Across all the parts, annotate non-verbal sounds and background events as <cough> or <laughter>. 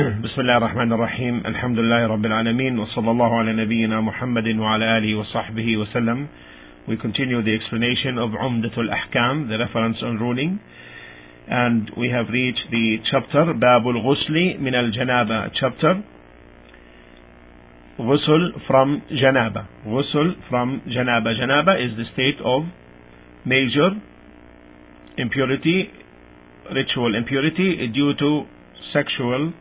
بسم الله الرحمن الرحيم الحمد لله رب العالمين وصلى الله على نبينا محمد وعلى آله وصحبه وسلم We continue the explanation of Umdatul Ahkam, the reference on ruling. And we have reached the chapter Babul Ghusli min al Janaba chapter. Ghusl from Janaba. Ghusl from Janaba. Janaba is the state of major impurity, ritual impurity due to sexual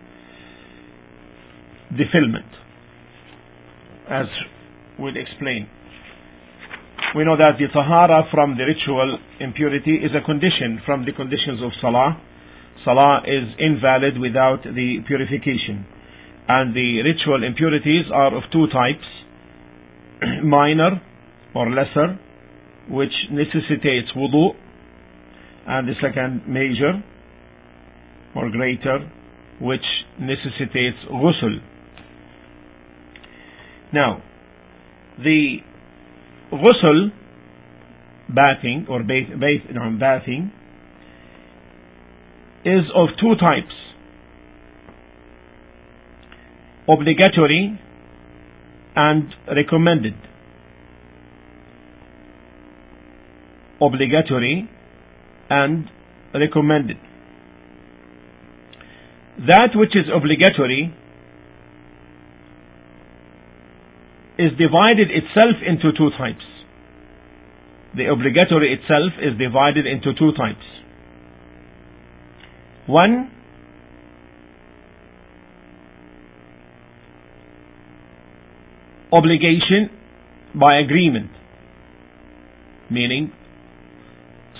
defilement. As we'll explain. We know that the tahara from the ritual impurity is a condition from the conditions of salah. Salah is invalid without the purification. And the ritual impurities are of two types <clears throat> minor or lesser, which necessitates wudu, and the second major or greater, which necessitates ghusl. Now, the ghusl, bathing or bath, bath, no, bathing, is of two types obligatory and recommended. Obligatory and recommended. That which is obligatory is divided itself into two types. The obligatory itself is divided into two types. One, obligation by agreement, meaning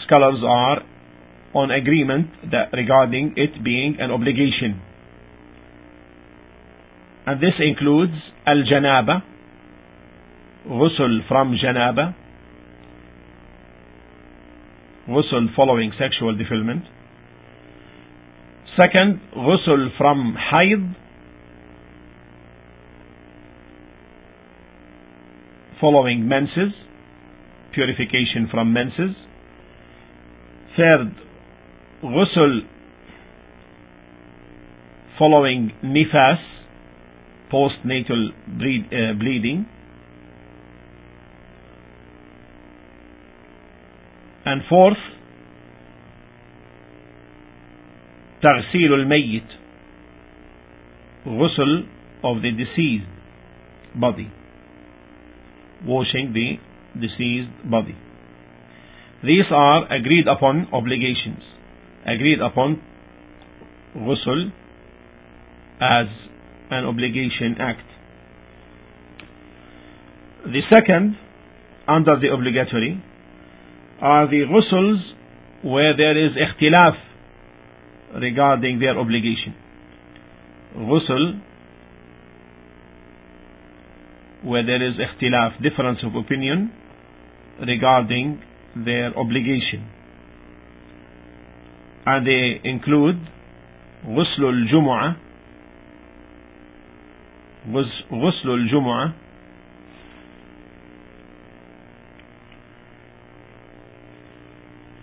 scholars are on agreement that regarding it being an obligation. And this includes al-janaba, ghusl from janaba, ghusl following sexual defilement. Second, ghusl from haid, following menses, purification from menses. Third, ghusl following nifas, postnatal uh, bleeding. And fourth, تغسيل الميت غسل of the deceased body washing the deceased body these are agreed upon obligations agreed upon ghusl as an obligation act the second under the obligatory are the ghusuls where there is ikhtilaf regarding their obligation. Ghusl, where there is ikhtilaf, difference of opinion regarding their obligation. And they include ghusl al-jum'ah, ghusl al-jum'ah,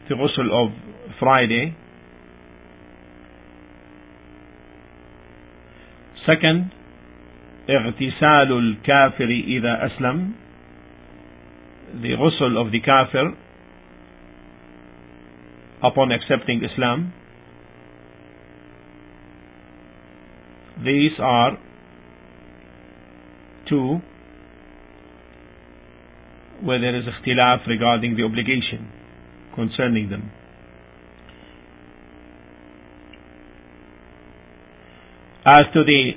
the ghusl of Friday. Second, اغتسال الكافر إذا أسلم the ghusl of the kafir upon accepting Islam. These are two where there is ikhtilaf regarding the obligation concerning them. As to the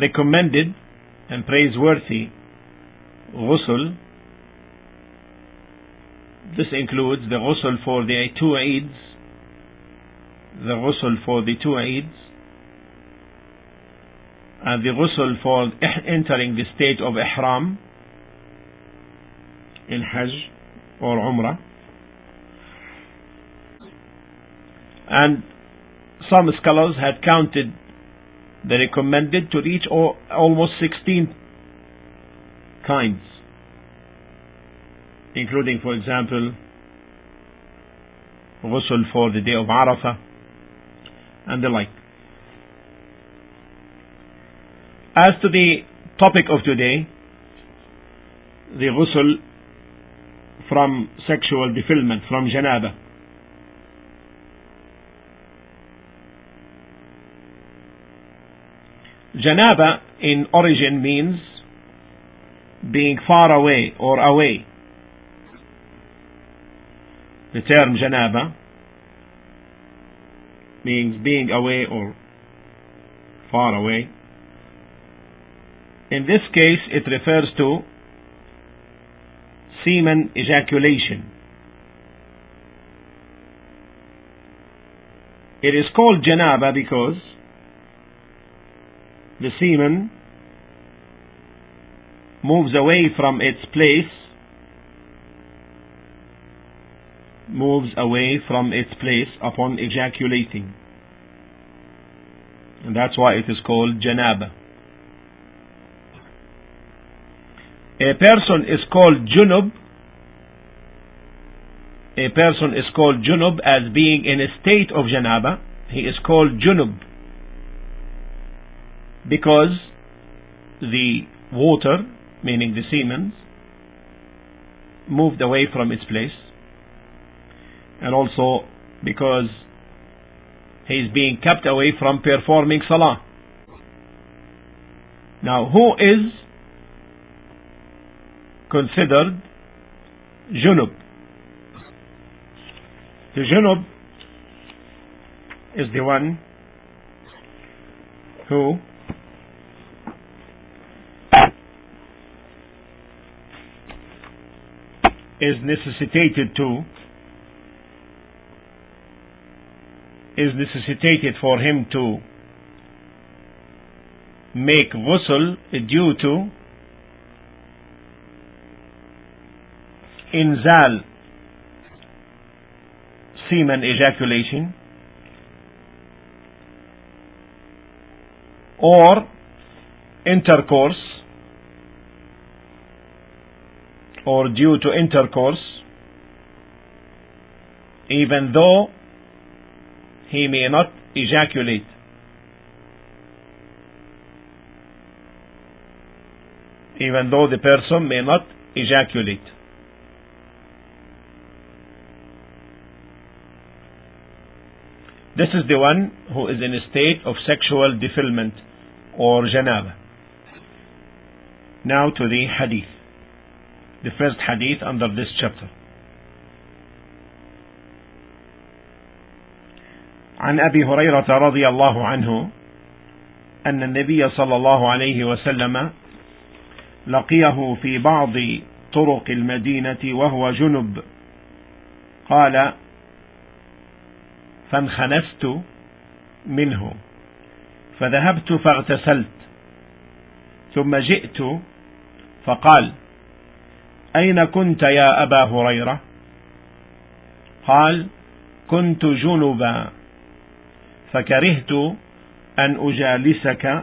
recommended and praiseworthy ghusl, this includes the ghusl for the two Eids, the ghusl for the two Eids, and the ghusl for entering the state of ihram in Hajj Umrah. And some scholars had counted the recommended to reach almost 16 kinds, including, for example, ghusl for the day of Arafah and the like. As to the topic of today, the ghusl from sexual defilement, from janaba. Janaba in origin means being far away or away. The term janaba means being away or far away. In this case, it refers to semen ejaculation. It is called janaba because the semen moves away from its place moves away from its place upon ejaculating and that's why it is called janaba a person is called junub. A person is called junub as being in a state of janaba. He is called junub. Because the water meaning the semen moved away from its place. And also because he is being kept away from performing salah. Now who is considered junub. The junub is the one who is necessitated to is necessitated for him to make ghusl due to inzal semen ejaculation or intercourse or due to intercourse, even though he may not ejaculate. Even though the person may not ejaculate. This is the one who is in a state of sexual defilement or janaba. Now to the hadith the first hadith under this chapter. عن أبي هريرة رضي الله عنه أن النبي صلى الله عليه وسلم لقيه في بعض طرق المدينة وهو جنب قال فانخنست منه. فذهبت فاغتسلت. ثم جئت فقال أين كنت يا أبا هريرة؟ قال كنت جنبا. فكرهت أن أجالسك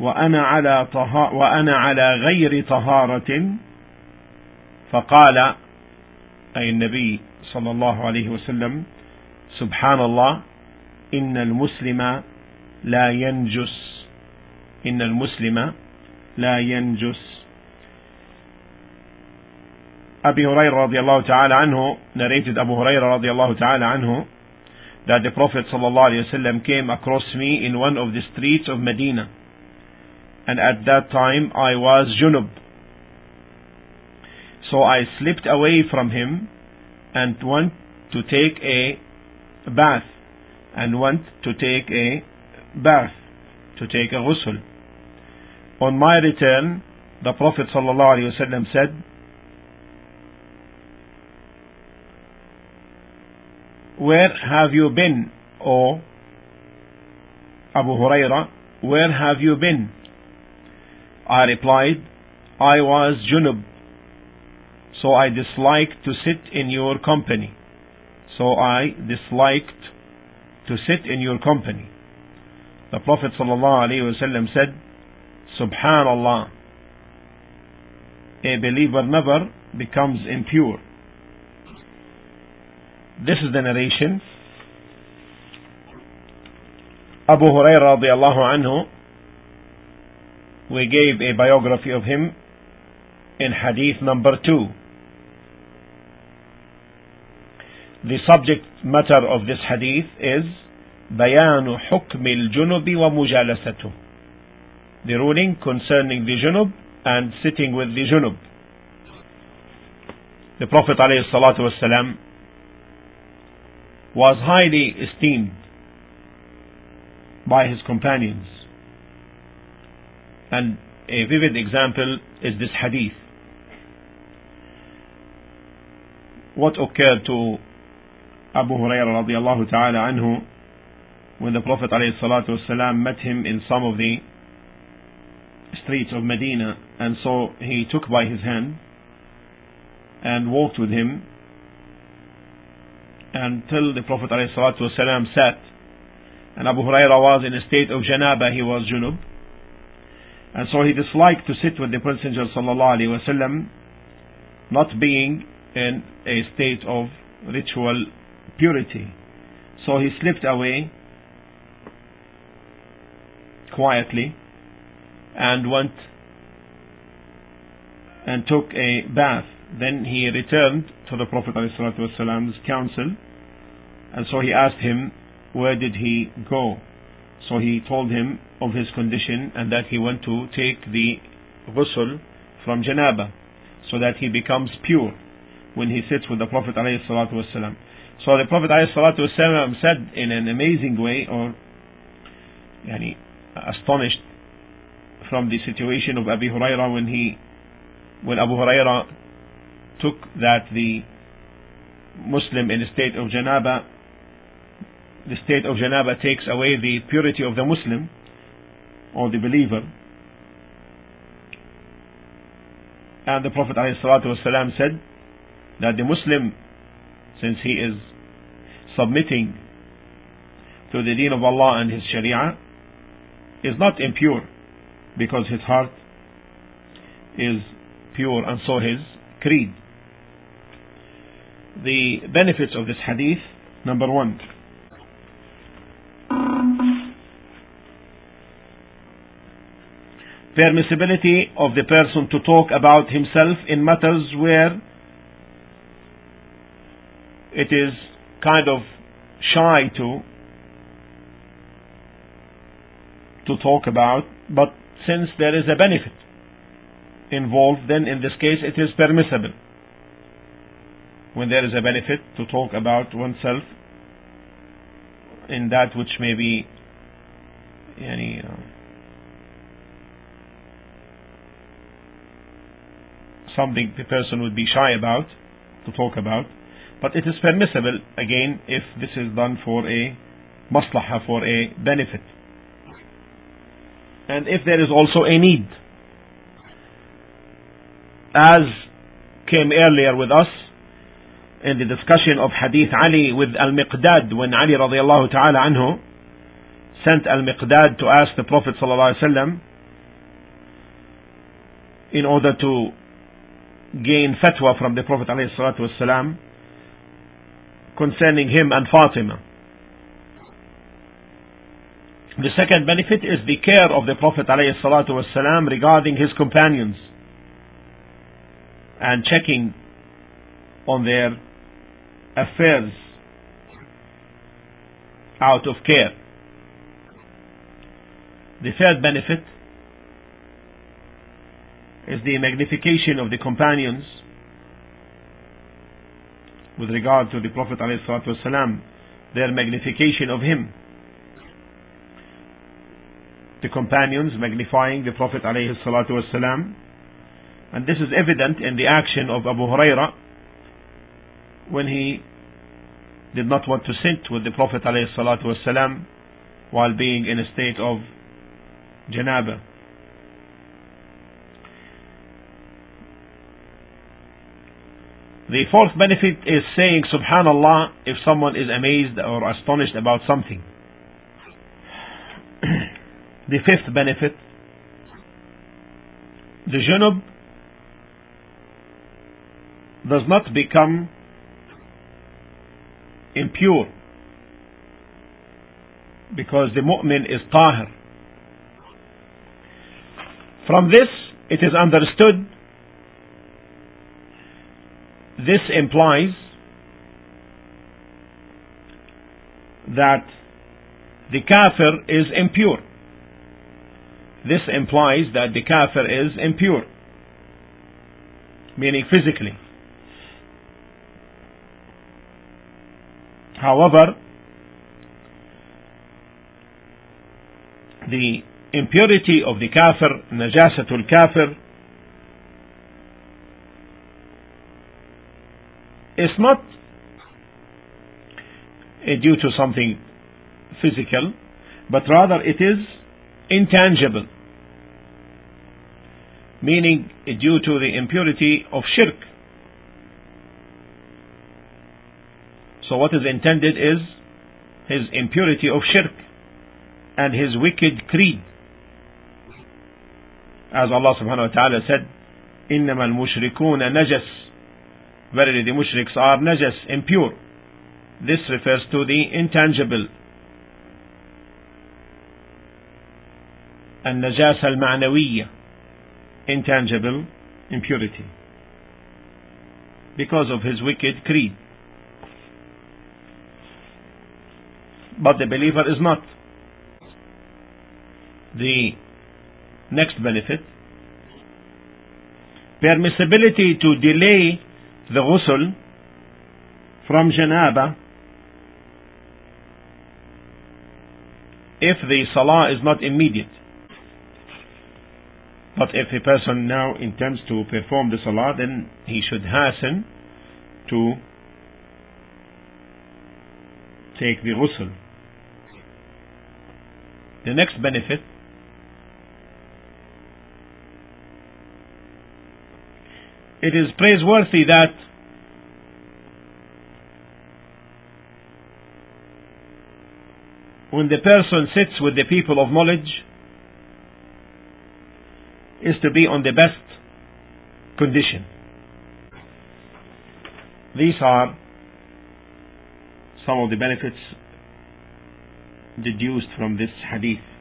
وأنا على طها وأنا على غير طهارة. فقال أي النبي صلى الله عليه وسلم سبحان الله إن المسلم لا ينجس إن المسلم لا ينجس Abi Hurairah radiallahu ta'ala anhu narrated Abu Hurairah radiallahu ta'ala anhu that the Prophet sallallahu alayhi wasallam came across me in one of the streets of Medina. And at that time I was junub. So I slipped away from him and went to take a bath and went to take a bath to take a ghusl. On my return, the Prophet wasallam said, Where have you been, O Abu Huraira? Where have you been? I replied, I was junub, so I dislike to sit in your company. So I disliked to sit in your company. The Prophet ﷺ said, Subhanallah, a believer never becomes impure. This is the narration. Abu Hurairah radiallahu anhu we gave a biography of him in hadith number two. The subject matter of this hadith is بيان حكم الجنب ومجالسته the ruling concerning the junub and sitting with the junub the Prophet ﷺ was highly esteemed by his companions and a vivid example is this hadith what occurred to Abu Hurairah radiallahu ta'ala anhu when the Prophet ﷺ met him in some of the streets of Medina and so he took by his hand and walked with him until the Prophet ﷺ sat and Abu Hurairah was in a state of janaba, he was junub and so he disliked to sit with the Prince ﷺ not being in a state of ritual purity so he slipped away quietly and went and took a bath. Then he returned to the Prophet ﷺ's council and so he asked him where did he go. So he told him of his condition and that he went to take the ghusl from janaba so that he becomes pure when he sits with the Prophet ﷺ. So the Prophet ﷺ said in an amazing way or yani, astonished from the situation of Abu Huraira when he when Abu Huraira took that the Muslim in the state of janaba the state of janaba takes away the purity of the Muslim or the believer. And the Prophet ﷺ said that the Muslim since he is submitting to the deen of Allah and his sharia is not impure because his heart is pure and so his creed. The benefits of this hadith, number one. Permissibility of the person to talk about himself in matters where it is kind of shy to to talk about, but since there is a benefit involved, then in this case it is permissible. When there is a benefit to talk about oneself in that which may be any uh, something the person would be shy about to talk about, but it is permissible again if this is done for a maslaha, for a benefit and if there is also a need. As came earlier with us in the discussion of Hadith Ali with Al-Miqdad when Ali radiallahu ta'ala anhu sent Al-Miqdad to ask the Prophet in order to gain fatwa from the Prophet alayhi concerning him and Fatima. The second benefit is the care of the Prophet ﷺ regarding his companions and checking on their affairs out of care. The third benefit is the magnification of the companions with regard to the Prophet ﷺ, their magnification of him the companions magnifying the Prophet ﷺ. And this is evident in the action of Abu Huraira when he did not want to sit with the Prophet ﷺ while being in a state of janaba. The fourth benefit is saying Subhanallah if someone is amazed or astonished about something. <clears throat> The fifth benefit, the junub does not become impure because the mu'min is tahir. From this, it is understood this implies that the kafir is impure. This implies that the kafir is impure, meaning physically. However, the impurity of the kafir, najasatul kafir, is not due to something physical, but rather it is intangible, meaning due to the impurity of shirk. So what is intended is his impurity of shirk and his wicked creed. As Allah subhanahu wa ta'ala said, إنما المشركون نجس Verily the mushriks are najas, impure. This refers to the intangible. النجاسة المعنوية intangible impurity because of his wicked creed. But the believer is not. The next benefit permissibility to delay the ghusl from janaba if the salah is not immediate. But if a person now intends to perform the salah, then he should hasten to take the ghusl. The next benefit it is praiseworthy that when the person sits with the people of knowledge is to be on the best condition. These are some of the benefits deduced from this hadith.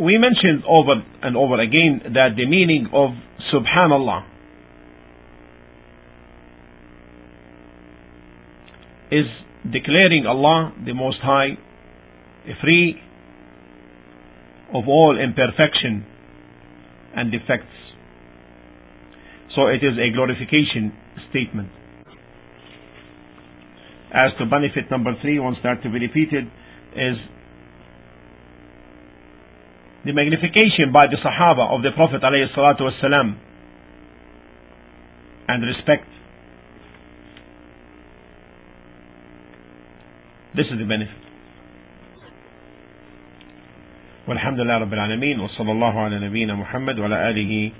We mentioned over and over again that the meaning of subhanallah is declaring Allah the Most High free of all imperfection and defects. So it is a glorification statement. As to benefit number three, wants that to be repeated, is the magnification by the Sahaba of the Prophet والسلام, and respect. This is the benefit. والحمد لله رب العالمين وصلى الله على نبينا محمد وعلى آله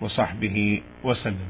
وصحبه وسلم